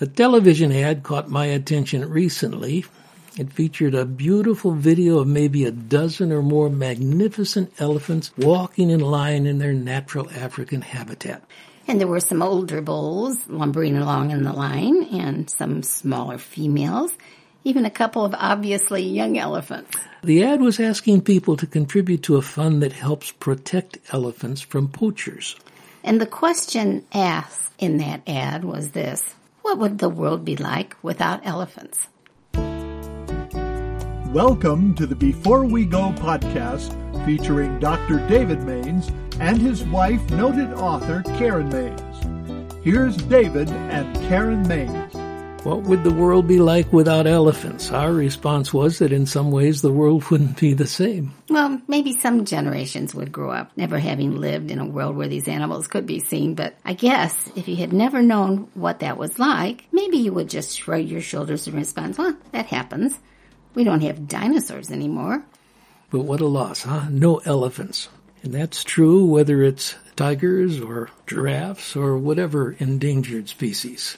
A television ad caught my attention recently. It featured a beautiful video of maybe a dozen or more magnificent elephants walking in line in their natural African habitat. And there were some older bulls lumbering along in the line and some smaller females, even a couple of obviously young elephants. The ad was asking people to contribute to a fund that helps protect elephants from poachers. And the question asked in that ad was this what would the world be like without elephants? Welcome to the Before We Go podcast featuring Dr. David Mains and his wife, noted author Karen Mains. Here's David and Karen Mains. What would the world be like without elephants? Our response was that in some ways the world wouldn't be the same. Well, maybe some generations would grow up never having lived in a world where these animals could be seen, but I guess if you had never known what that was like, maybe you would just shrug your shoulders and respond, well, that happens. We don't have dinosaurs anymore. But what a loss, huh? No elephants. And that's true whether it's tigers or giraffes or whatever endangered species.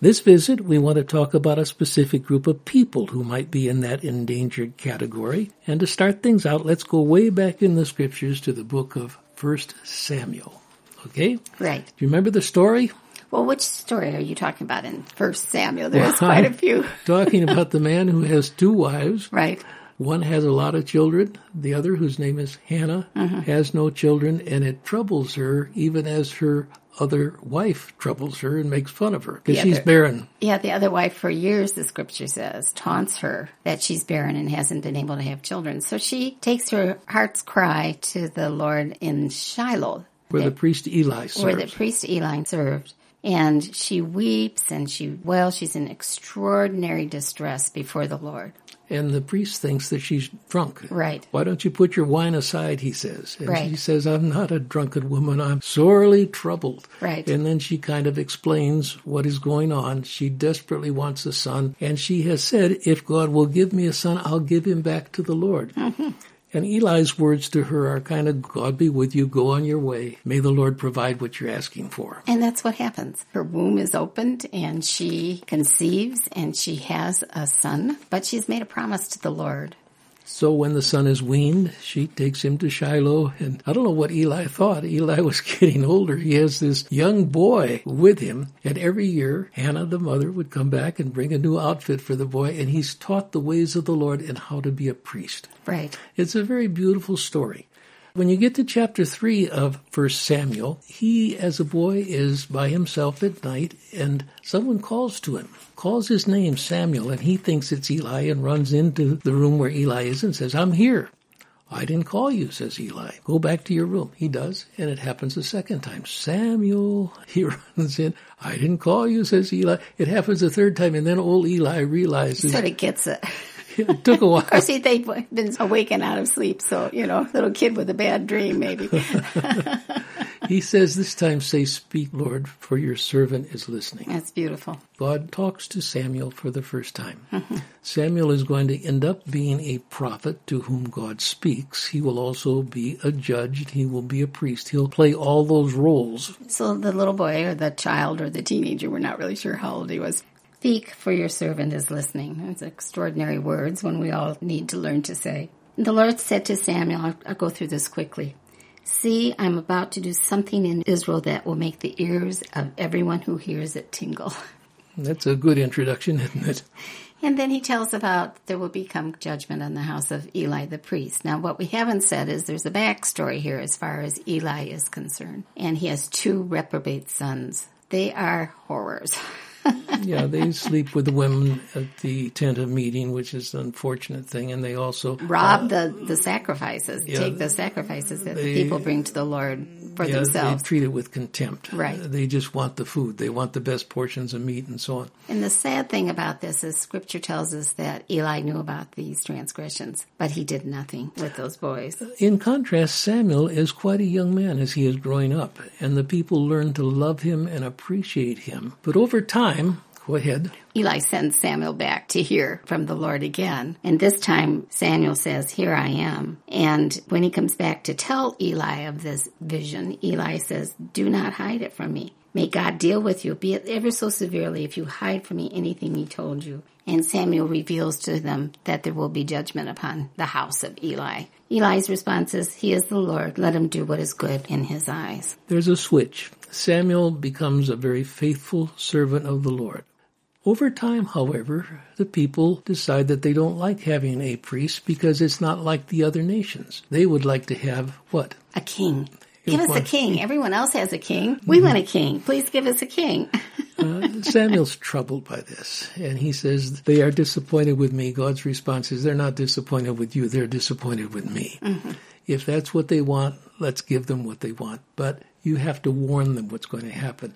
This visit, we want to talk about a specific group of people who might be in that endangered category. And to start things out, let's go way back in the scriptures to the book of 1 Samuel. Okay? Right. Do you remember the story? Well, which story are you talking about in First Samuel? There's well, quite a few. talking about the man who has two wives. Right. One has a lot of children. The other, whose name is Hannah, mm-hmm. has no children, and it troubles her even as her other wife troubles her and makes fun of her because she's barren. Yeah, the other wife for years, the scripture says, taunts her that she's barren and hasn't been able to have children. So she takes her heart's cry to the Lord in Shiloh. Where the priest Eli served. Where the priest Eli served. And she weeps and she wails. She's in extraordinary distress before the Lord and the priest thinks that she's drunk. Right. Why don't you put your wine aside, he says. And right. she says, I'm not a drunken woman, I'm sorely troubled. Right. And then she kind of explains what is going on. She desperately wants a son, and she has said, if God will give me a son, I'll give him back to the Lord. Mm-hmm. And Eli's words to her are kind of, God be with you, go on your way. May the Lord provide what you're asking for. And that's what happens. Her womb is opened and she conceives and she has a son, but she's made a promise to the Lord. So when the son is weaned, she takes him to Shiloh. And I don't know what Eli thought. Eli was getting older. He has this young boy with him. And every year, Hannah, the mother, would come back and bring a new outfit for the boy. And he's taught the ways of the Lord and how to be a priest. Right. It's a very beautiful story. When you get to chapter 3 of 1 Samuel, he, as a boy, is by himself at night, and someone calls to him, calls his name Samuel, and he thinks it's Eli and runs into the room where Eli is and says, I'm here. I didn't call you, says Eli. Go back to your room. He does, and it happens a second time. Samuel, he runs in. I didn't call you, says Eli. It happens a third time, and then old Eli realizes. Sort of gets it. it took a while. of course, they've been awakened out of sleep, so, you know, little kid with a bad dream, maybe. he says, This time say, Speak, Lord, for your servant is listening. That's beautiful. God talks to Samuel for the first time. Mm-hmm. Samuel is going to end up being a prophet to whom God speaks. He will also be a judge. He will be a priest. He'll play all those roles. So the little boy or the child or the teenager, we're not really sure how old he was, Speak, for your servant is listening. It's extraordinary words when we all need to learn to say. The Lord said to Samuel, I'll, I'll go through this quickly. See, I'm about to do something in Israel that will make the ears of everyone who hears it tingle. That's a good introduction, isn't it? And then he tells about there will become judgment on the house of Eli the priest. Now, what we haven't said is there's a backstory here as far as Eli is concerned. And he has two reprobate sons. They are horrors. yeah, they sleep with the women at the tent of meeting, which is an unfortunate thing, and they also rob uh, the the sacrifices, yeah, take the sacrifices that they, the people bring to the Lord for yeah, themselves. They treat it with contempt. Right. They just want the food. They want the best portions of meat and so on. And the sad thing about this is Scripture tells us that Eli knew about these transgressions, but he did nothing with those boys. In contrast, Samuel is quite a young man as he is growing up, and the people learn to love him and appreciate him. But over time, Go ahead. Eli sends Samuel back to hear from the Lord again. And this time Samuel says, Here I am. And when he comes back to tell Eli of this vision, Eli says, Do not hide it from me. May God deal with you, be it ever so severely, if you hide from me anything he told you. And Samuel reveals to them that there will be judgment upon the house of Eli. Eli's response is, He is the Lord. Let him do what is good in his eyes. There's a switch. Samuel becomes a very faithful servant of the Lord. Over time, however, the people decide that they don't like having a priest because it's not like the other nations. They would like to have what? A king. Give us a king. Everyone else has a king. We want a king. Please give us a king. uh, Samuel's troubled by this, and he says, They are disappointed with me. God's response is, They're not disappointed with you, they're disappointed with me. Mm-hmm. If that's what they want, let's give them what they want. But you have to warn them what's going to happen.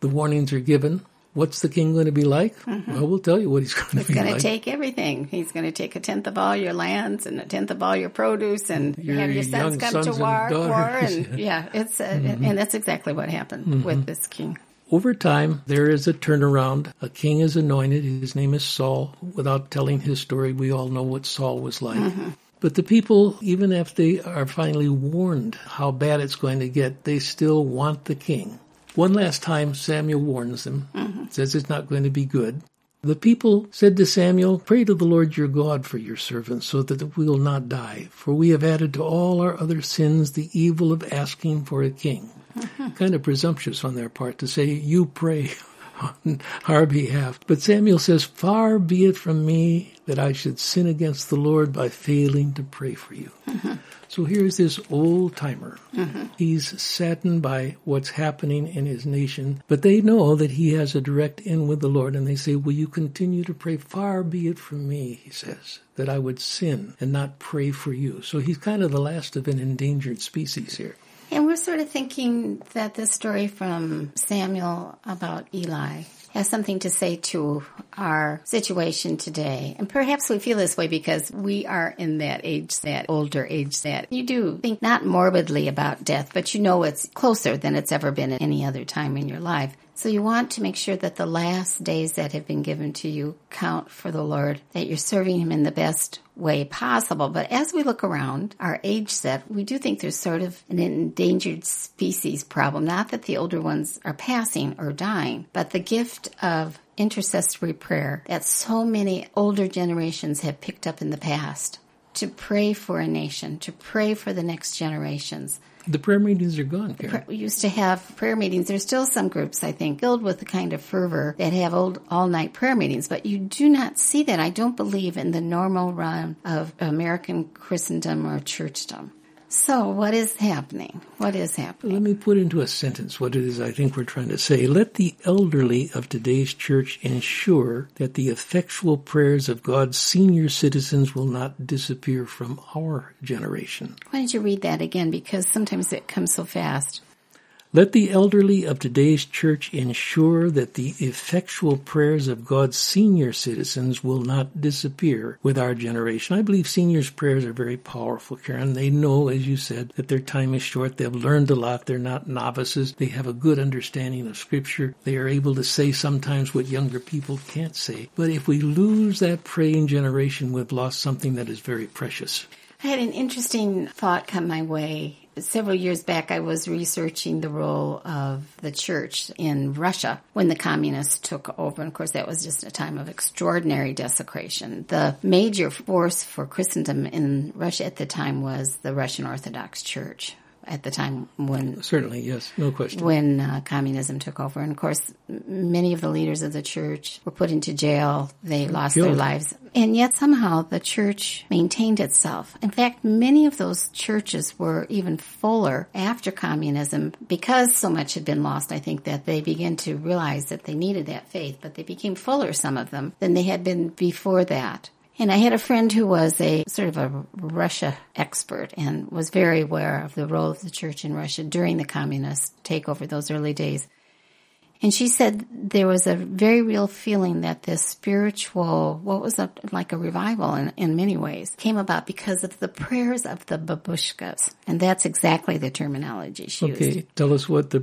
The warnings are given. What's the king going to be like? Mm-hmm. Well, we'll tell you what he's going to he's be like. He's going to take everything. He's going to take a tenth of all your lands and a tenth of all your produce and your, have your sons come sons to war. And, war and yeah, it's uh, mm-hmm. and that's exactly what happened mm-hmm. with this king. Over time, there is a turnaround. A king is anointed. His name is Saul. Without telling his story, we all know what Saul was like. But the people, even if they are finally warned how bad it's going to get, they still want the king. One last time, Samuel warns them, mm-hmm. says it's not going to be good. The people said to Samuel, Pray to the Lord your God for your servants, so that we will not die, for we have added to all our other sins the evil of asking for a king. Mm-hmm. Kind of presumptuous on their part to say, You pray on our behalf. But Samuel says, Far be it from me that I should sin against the Lord by failing to pray for you. Mm-hmm. So here's this old timer. Mm-hmm. He's saddened by what's happening in his nation, but they know that he has a direct in with the Lord, and they say, Will you continue to pray? Far be it from me, he says, that I would sin and not pray for you. So he's kind of the last of an endangered species here. And we're sort of thinking that this story from Samuel about Eli has something to say to our situation today. And perhaps we feel this way because we are in that age, that older age that you do think not morbidly about death, but you know it's closer than it's ever been at any other time in your life. So you want to make sure that the last days that have been given to you count for the Lord, that you're serving Him in the best way possible. But as we look around our age set, we do think there's sort of an endangered species problem. Not that the older ones are passing or dying, but the gift of intercessory prayer that so many older generations have picked up in the past to pray for a nation, to pray for the next generations the prayer meetings are gone, Karen. We used to have prayer meetings. There's still some groups, I think, filled with the kind of fervor that have old all-night prayer meetings, but you do not see that, I don't believe, in the normal run of American Christendom or churchdom. So, what is happening? What is happening? Let me put into a sentence what it is I think we're trying to say. Let the elderly of today's church ensure that the effectual prayers of God's senior citizens will not disappear from our generation. Why don't you read that again? Because sometimes it comes so fast. Let the elderly of today's church ensure that the effectual prayers of God's senior citizens will not disappear with our generation. I believe seniors' prayers are very powerful, Karen. They know, as you said, that their time is short. They've learned a lot. They're not novices. They have a good understanding of Scripture. They are able to say sometimes what younger people can't say. But if we lose that praying generation, we've lost something that is very precious. I had an interesting thought come my way Several years back, I was researching the role of the church in Russia when the communists took over. And of course, that was just a time of extraordinary desecration. The major force for Christendom in Russia at the time was the Russian Orthodox Church at the time when certainly yes. No question. when uh, communism took over. And of course many of the leaders of the church were put into jail. They lost Killed. their lives. And yet somehow the church maintained itself. In fact many of those churches were even fuller after communism because so much had been lost i think that they began to realize that they needed that faith but they became fuller some of them than they had been before that and I had a friend who was a sort of a Russia expert and was very aware of the role of the church in Russia during the communist takeover, those early days. And she said there was a very real feeling that this spiritual, what was a, like a revival in, in many ways, came about because of the prayers of the babushkas. And that's exactly the terminology she okay, used. tell us what the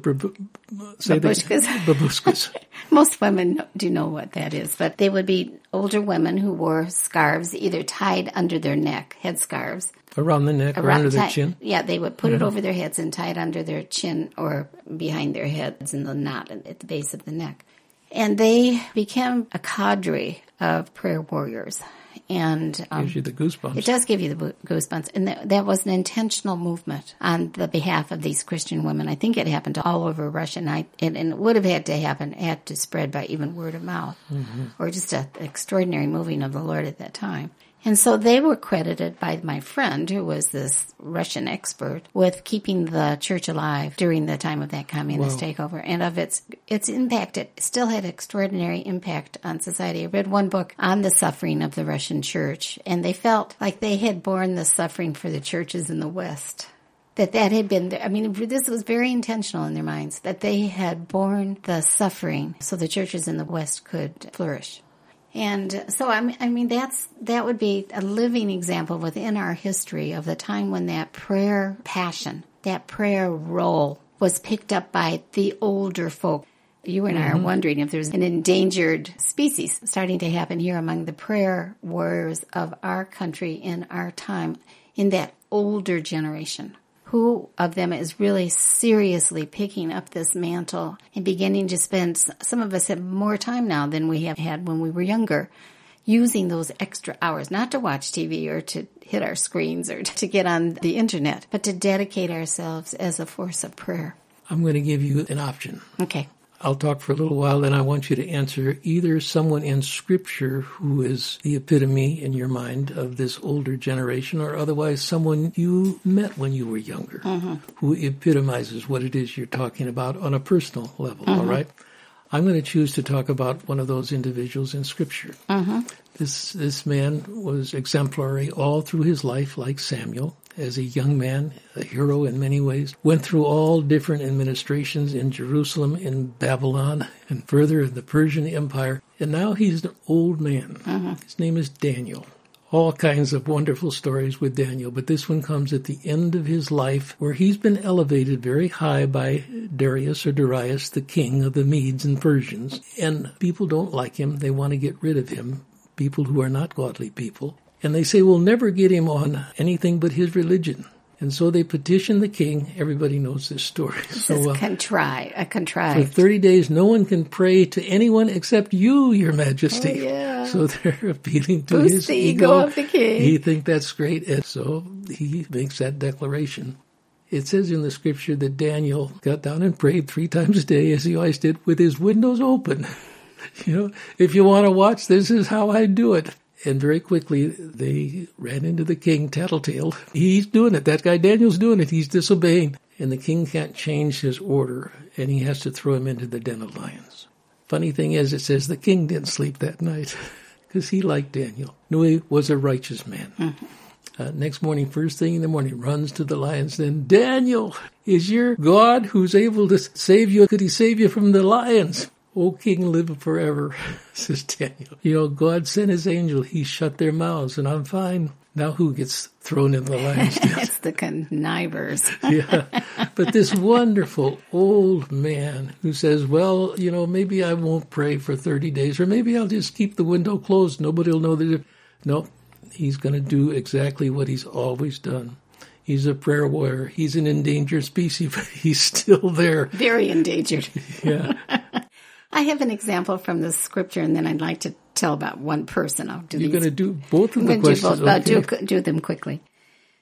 say Babushkas. babushkas. Most women do know what that is, but they would be older women who wore scarves either tied under their neck, head scarves, around the neck or around- under the tie- chin. Yeah, they would put it over their heads and tie it under their chin or behind their heads in the knot at the base of the neck. And they became a cadre of prayer warriors. And um, Gives you the goosebumps. it does give you the goosebumps. And that, that was an intentional movement on the behalf of these Christian women. I think it happened all over Russia. And, I, and, and it would have had to happen, had to spread by even word of mouth or just an extraordinary moving of the Lord at that time. And so they were credited by my friend, who was this Russian expert, with keeping the church alive during the time of that communist Wow. takeover and of its its impact. It still had extraordinary impact on society. I read one book on the suffering of the Russian church, and they felt like they had borne the suffering for the churches in the West. That that had been, I mean, this was very intentional in their minds, that they had borne the suffering so the churches in the West could flourish. And so I mean, I mean that's that would be a living example within our history of the time when that prayer passion, that prayer role was picked up by the older folk. You and I are mm-hmm. wondering if there's an endangered species starting to happen here among the prayer warriors of our country in our time in that older generation who of them is really seriously picking up this mantle and beginning to spend some of us have more time now than we have had when we were younger using those extra hours not to watch TV or to hit our screens or to get on the internet but to dedicate ourselves as a force of prayer I'm going to give you an option. okay I'll talk for a little while, then I want you to answer either someone in Scripture who is the epitome in your mind of this older generation, or otherwise someone you met when you were younger mm-hmm. who epitomizes what it is you're talking about on a personal level, all mm-hmm. right? I'm going to choose to talk about one of those individuals in Scripture. Mm-hmm. This this man was exemplary all through his life, like Samuel, as a young man, a hero in many ways. Went through all different administrations in Jerusalem, in Babylon, and further in the Persian Empire. And now he's an old man. Mm-hmm. His name is Daniel. All kinds of wonderful stories with Daniel, but this one comes at the end of his life where he's been elevated very high by Darius or Darius, the king of the Medes and Persians. And people don't like him. They want to get rid of him people who are not godly people. And they say we'll never get him on anything but his religion. And so they petition the king. Everybody knows this story. This So is uh, contrived, a for 30 days, no one can pray to anyone except you, your majesty. Oh, yeah. So they're appealing to Boost his the ego of the king. He thinks that's great. And so he makes that declaration. It says in the scripture that Daniel got down and prayed three times a day, as he always did, with his windows open. you know, if you want to watch, this is how I do it. And very quickly, they ran into the king, Tattletale. He's doing it. That guy Daniel's doing it. He's disobeying. And the king can't change his order, and he has to throw him into the den of lions. Funny thing is, it says the king didn't sleep that night because he liked Daniel. Knew he was a righteous man. Uh, next morning, first thing in the morning, runs to the lions. Then, Daniel, is your God who's able to save you? Could he save you from the lions? O king, live forever, says Daniel. You know, God sent his angel. He shut their mouths, and I'm fine. Now who gets thrown in the lion's den? it's the connivers. yeah. But this wonderful old man who says, well, you know, maybe I won't pray for 30 days, or maybe I'll just keep the window closed. Nobody will know that. No, he's going to do exactly what he's always done. He's a prayer warrior. He's an endangered species, but he's still there. Very endangered. Yeah. I have an example from the scripture, and then I'd like to tell about one person. I'll do You're going to do both of the to do questions. both, but okay. do, do them quickly.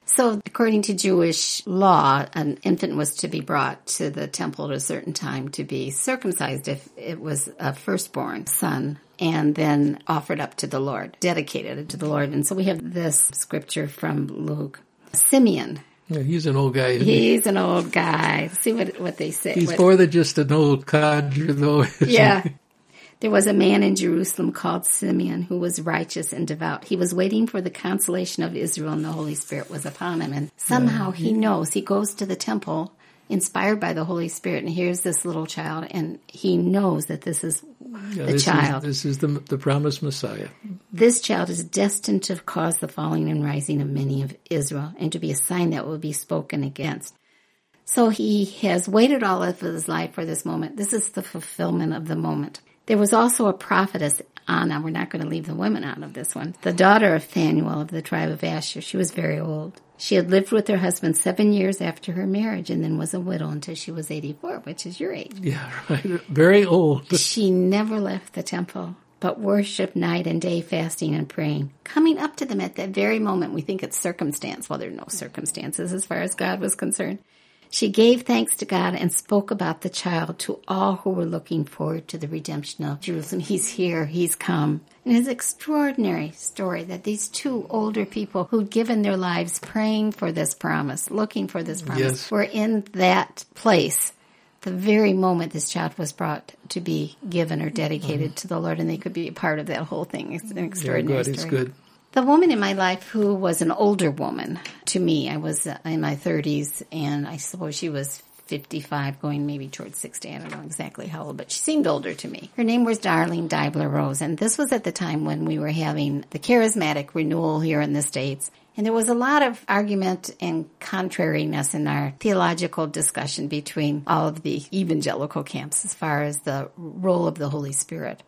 So, according to Jewish law, an infant was to be brought to the temple at a certain time to be circumcised if it was a firstborn son and then offered up to the Lord, dedicated to the Lord. And so we have this scripture from Luke. Simeon, Yeah, he's an old guy. isn't he? he's an old guy. See what, what they say. He's what- more than just an old codger, though. yeah. he? There was a man in Jerusalem called Simeon who was righteous and devout. He was waiting for the consolation of Israel and the Holy Spirit was upon him. And somehow he knows, he goes to the temple inspired by the Holy Spirit and hears this little child and he knows that this is Yeah, the this child. Is, this is the, the promised Messiah. This child is destined to cause the falling and rising of many of Israel and to be a sign that will be spoken against. So he has waited all of his life for this moment. This is the fulfillment of the moment. There was also a prophetess, Anna. We're not going to leave the women out of this one. The daughter of Phanuel of the tribe of Asher. She was very old. She had lived with her husband seven years after her marriage and then was a widow until she was 84, which is your age. Yeah, right. Very old. She never left the temple, but worshiped night and day, fasting and praying. Coming up to them at that very moment, we think it's circumstance. Well, there are no circumstances as far as God was concerned. She gave thanks to God and spoke about the child to all who were looking forward to the redemption of Jerusalem. He's here, he's come. And it's an extraordinary story that these two older people who'd given their lives praying for this promise, looking for this promise, Yes. were in that place the very moment this child was brought to be given or dedicated mm-hmm. to the Lord, and they could be a part of that whole thing. It's an Yeah, extraordinary is story. good. The woman in my life who was an older woman to me, I was uh, in my 30s, and I suppose she was 55, going maybe towards 60. I don't know exactly how old, but she seemed older to me. Her name was Darlene Deibler Rose, and this was at the time when we were having the charismatic renewal here in the States. And there was a lot of argument and contrariness in our theological discussion between all of the evangelical camps as far as the role of the Holy Spirit.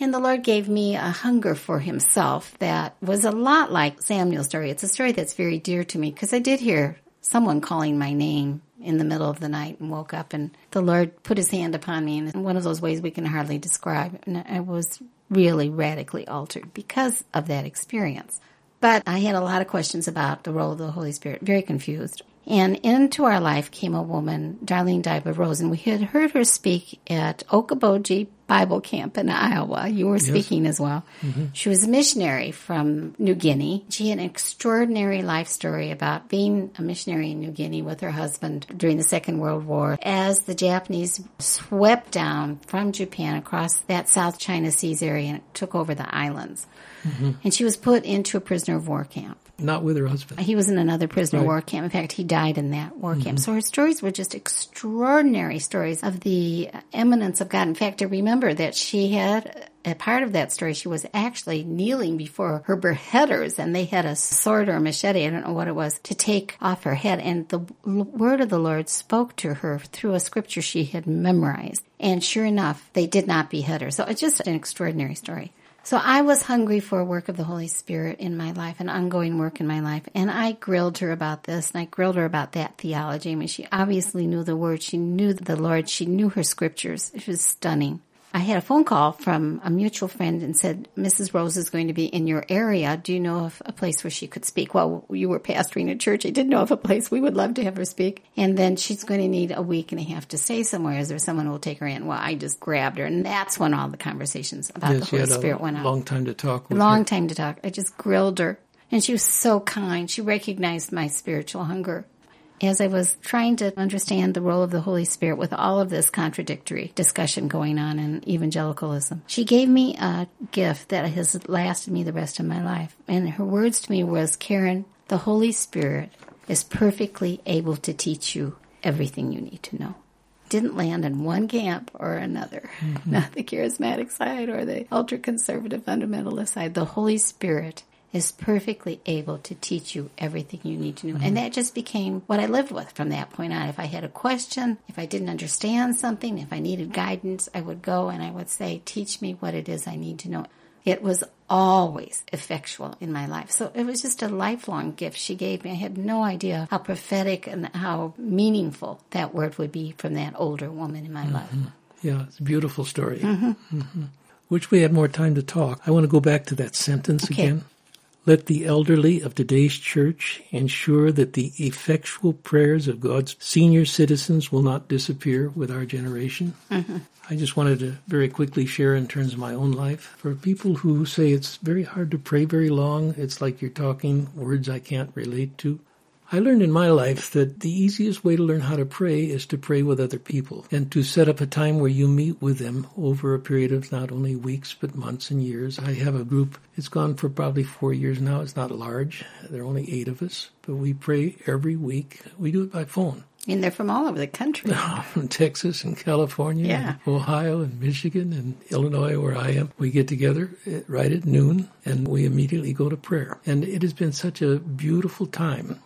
And the Lord gave me a hunger for Himself that was a lot like Samuel's story. It's a story that's very dear to me because I did hear someone calling my name in the middle of the night and woke up and the Lord put His hand upon me in one of those ways we can hardly describe. And I was really radically altered because of that experience. But I had a lot of questions about the role of the Holy Spirit, very confused. And into our life came a woman, Darlene Deibler Rose, and we had heard her speak at Okoboji Bible Camp in Iowa. You were speaking as well. Mm-hmm. She was a missionary from New Guinea. She had an extraordinary life story about being a missionary in New Guinea with her husband during the Second World War as the Japanese swept down from Japan across that South China Seas area and took over the islands. Mm-hmm. And she was put into a prisoner of war camp. Not with her husband. He was in another prisoner Right. war camp. In fact, he died in that war mm-hmm. camp. So her stories were just extraordinary stories of the eminence of God. In fact, I remember that she had a part of that story. She was actually kneeling before her beheaders, and they had a sword or a machete, I don't know what it was, to take off her head. And the word of the Lord spoke to her through a scripture she had memorized. And sure enough, they did not behead her. So it's just an extraordinary story. So I was hungry for a work of the Holy Spirit in my life, an ongoing work in my life. And I grilled her about this and I grilled her about that theology. I mean, she obviously knew the word. She knew the Lord. She knew her scriptures. It was stunning. I had a phone call from a mutual friend and said, Mrs. Rose is going to be in your area. Do you know of a place where she could speak? Well, you were pastoring a church. I didn't know of a place. We would love to have her speak. And then she's going to need a week and a half to stay somewhere. Is there someone who will take her in? Well, I just grabbed her. And that's when all the conversations about the Yes, Holy Spirit went on long time to talk long her. time to talk. I just grilled her. And she was so kind. She recognized my spiritual hunger. As I was trying to understand the role of the Holy Spirit with all of this contradictory discussion going on in evangelicalism, she gave me a gift that has lasted me the rest of my life. And her words to me was, Karen, the Holy Spirit is perfectly able to teach you everything you need to know didn't land in one camp or another, mm-hmm. not the charismatic side or the ultra conservative fundamentalist side. The Holy Spirit is perfectly able to teach you everything you need to know. And mm-hmm. that just became what I lived with from that point on. If I had a question, if I didn't understand something, if I needed guidance, I would go and I would say, Teach me what it is I need to know. It was always effectual in my life. So it was just a lifelong gift she gave me. I had no idea how prophetic and how meaningful that word would be from that older woman in my mm-hmm. life. Yeah, it's a beautiful story. Mm-hmm. mm-hmm. Wish we had more time to talk. I want to go back to that sentence Okay. again. Let the elderly of today's church ensure that the effectual prayers of God's senior citizens will not disappear with our generation. Mm-hmm. I just wanted to very quickly share in terms of my own life. For people who say it's very hard to pray very long, it's like you're talking words I can't relate to. I learned in my life that the easiest way to learn how to pray is to pray with other people and to set up a time where you meet with them over a period of not only weeks but months and years. I have a group, it's gone for probably four years now. It's not large. There are only eight of us, but we pray every week. We do it by phone And they're from all over the country. Oh, from Texas and California, Yeah. and Ohio and Michigan and Illinois, where I am. We get together right at noon and we immediately go to prayer. And it has been such a beautiful time.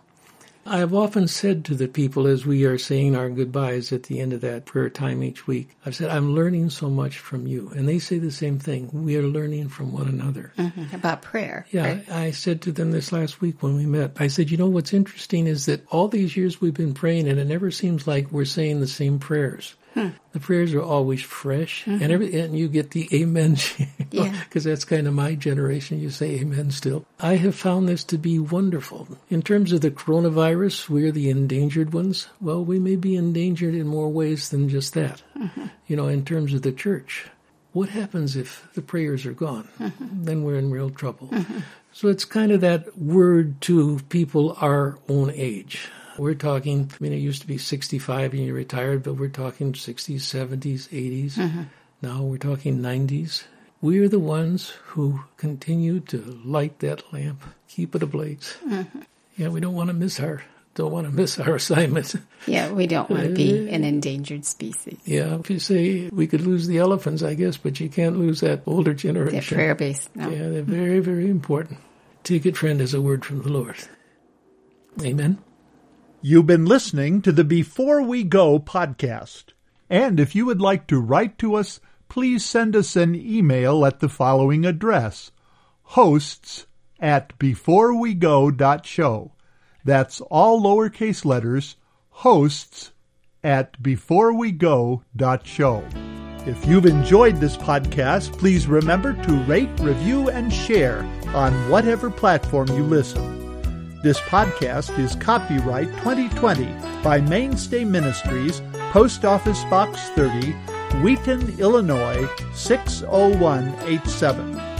I have often said to the people as we are saying our goodbyes at the end of that prayer time each week, I've said, I'm learning so much from you. And they say the same thing. We are learning from one another. Mm-hmm. About prayer. Yeah. right? I, I said to them this last week when we met, I said, you know, what's interesting is that all these years we've been praying and it never seems like we're saying the same prayers. The prayers are always fresh, and mm-hmm. every and you get the amen, because that's kind of my generation. You say amen still. I have found this to be wonderful in terms of the coronavirus. We're the endangered ones. Well, we may be endangered in more ways than just that. Mm-hmm. You know, in terms of the church, what happens if the prayers are gone? Mm-hmm. Then we're in real trouble. So it's kind of that word to people our own age. We're talking, I mean, it used to be 65 and you retired, but we're talking 60s, 70s, 80s. Now we're talking 90s. We're the ones who continue to light that lamp, keep it ablaze. Mm-hmm. Yeah, we don't want to miss our, don't want to miss our assignment. Yeah, we don't want to be uh, an endangered species. Yeah, if you say we could lose the elephants, I guess, but you can't lose that older They're generation. prayer based. No. Yeah, they're very, very important. Take it, friend, as a word from the Lord. Amen. You've been listening to the Before We Go podcast. And if you would like to write to us, please send us an email at the following address hosts at beforewego.show. That's all lowercase letters, hosts at beforewego.show. If you've enjoyed this podcast, please remember to rate, review, and share on whatever platform you listen. This podcast is copyright 2020 by Mainstay Ministries, Post Office Box 30, Wheaton, Illinois 60187.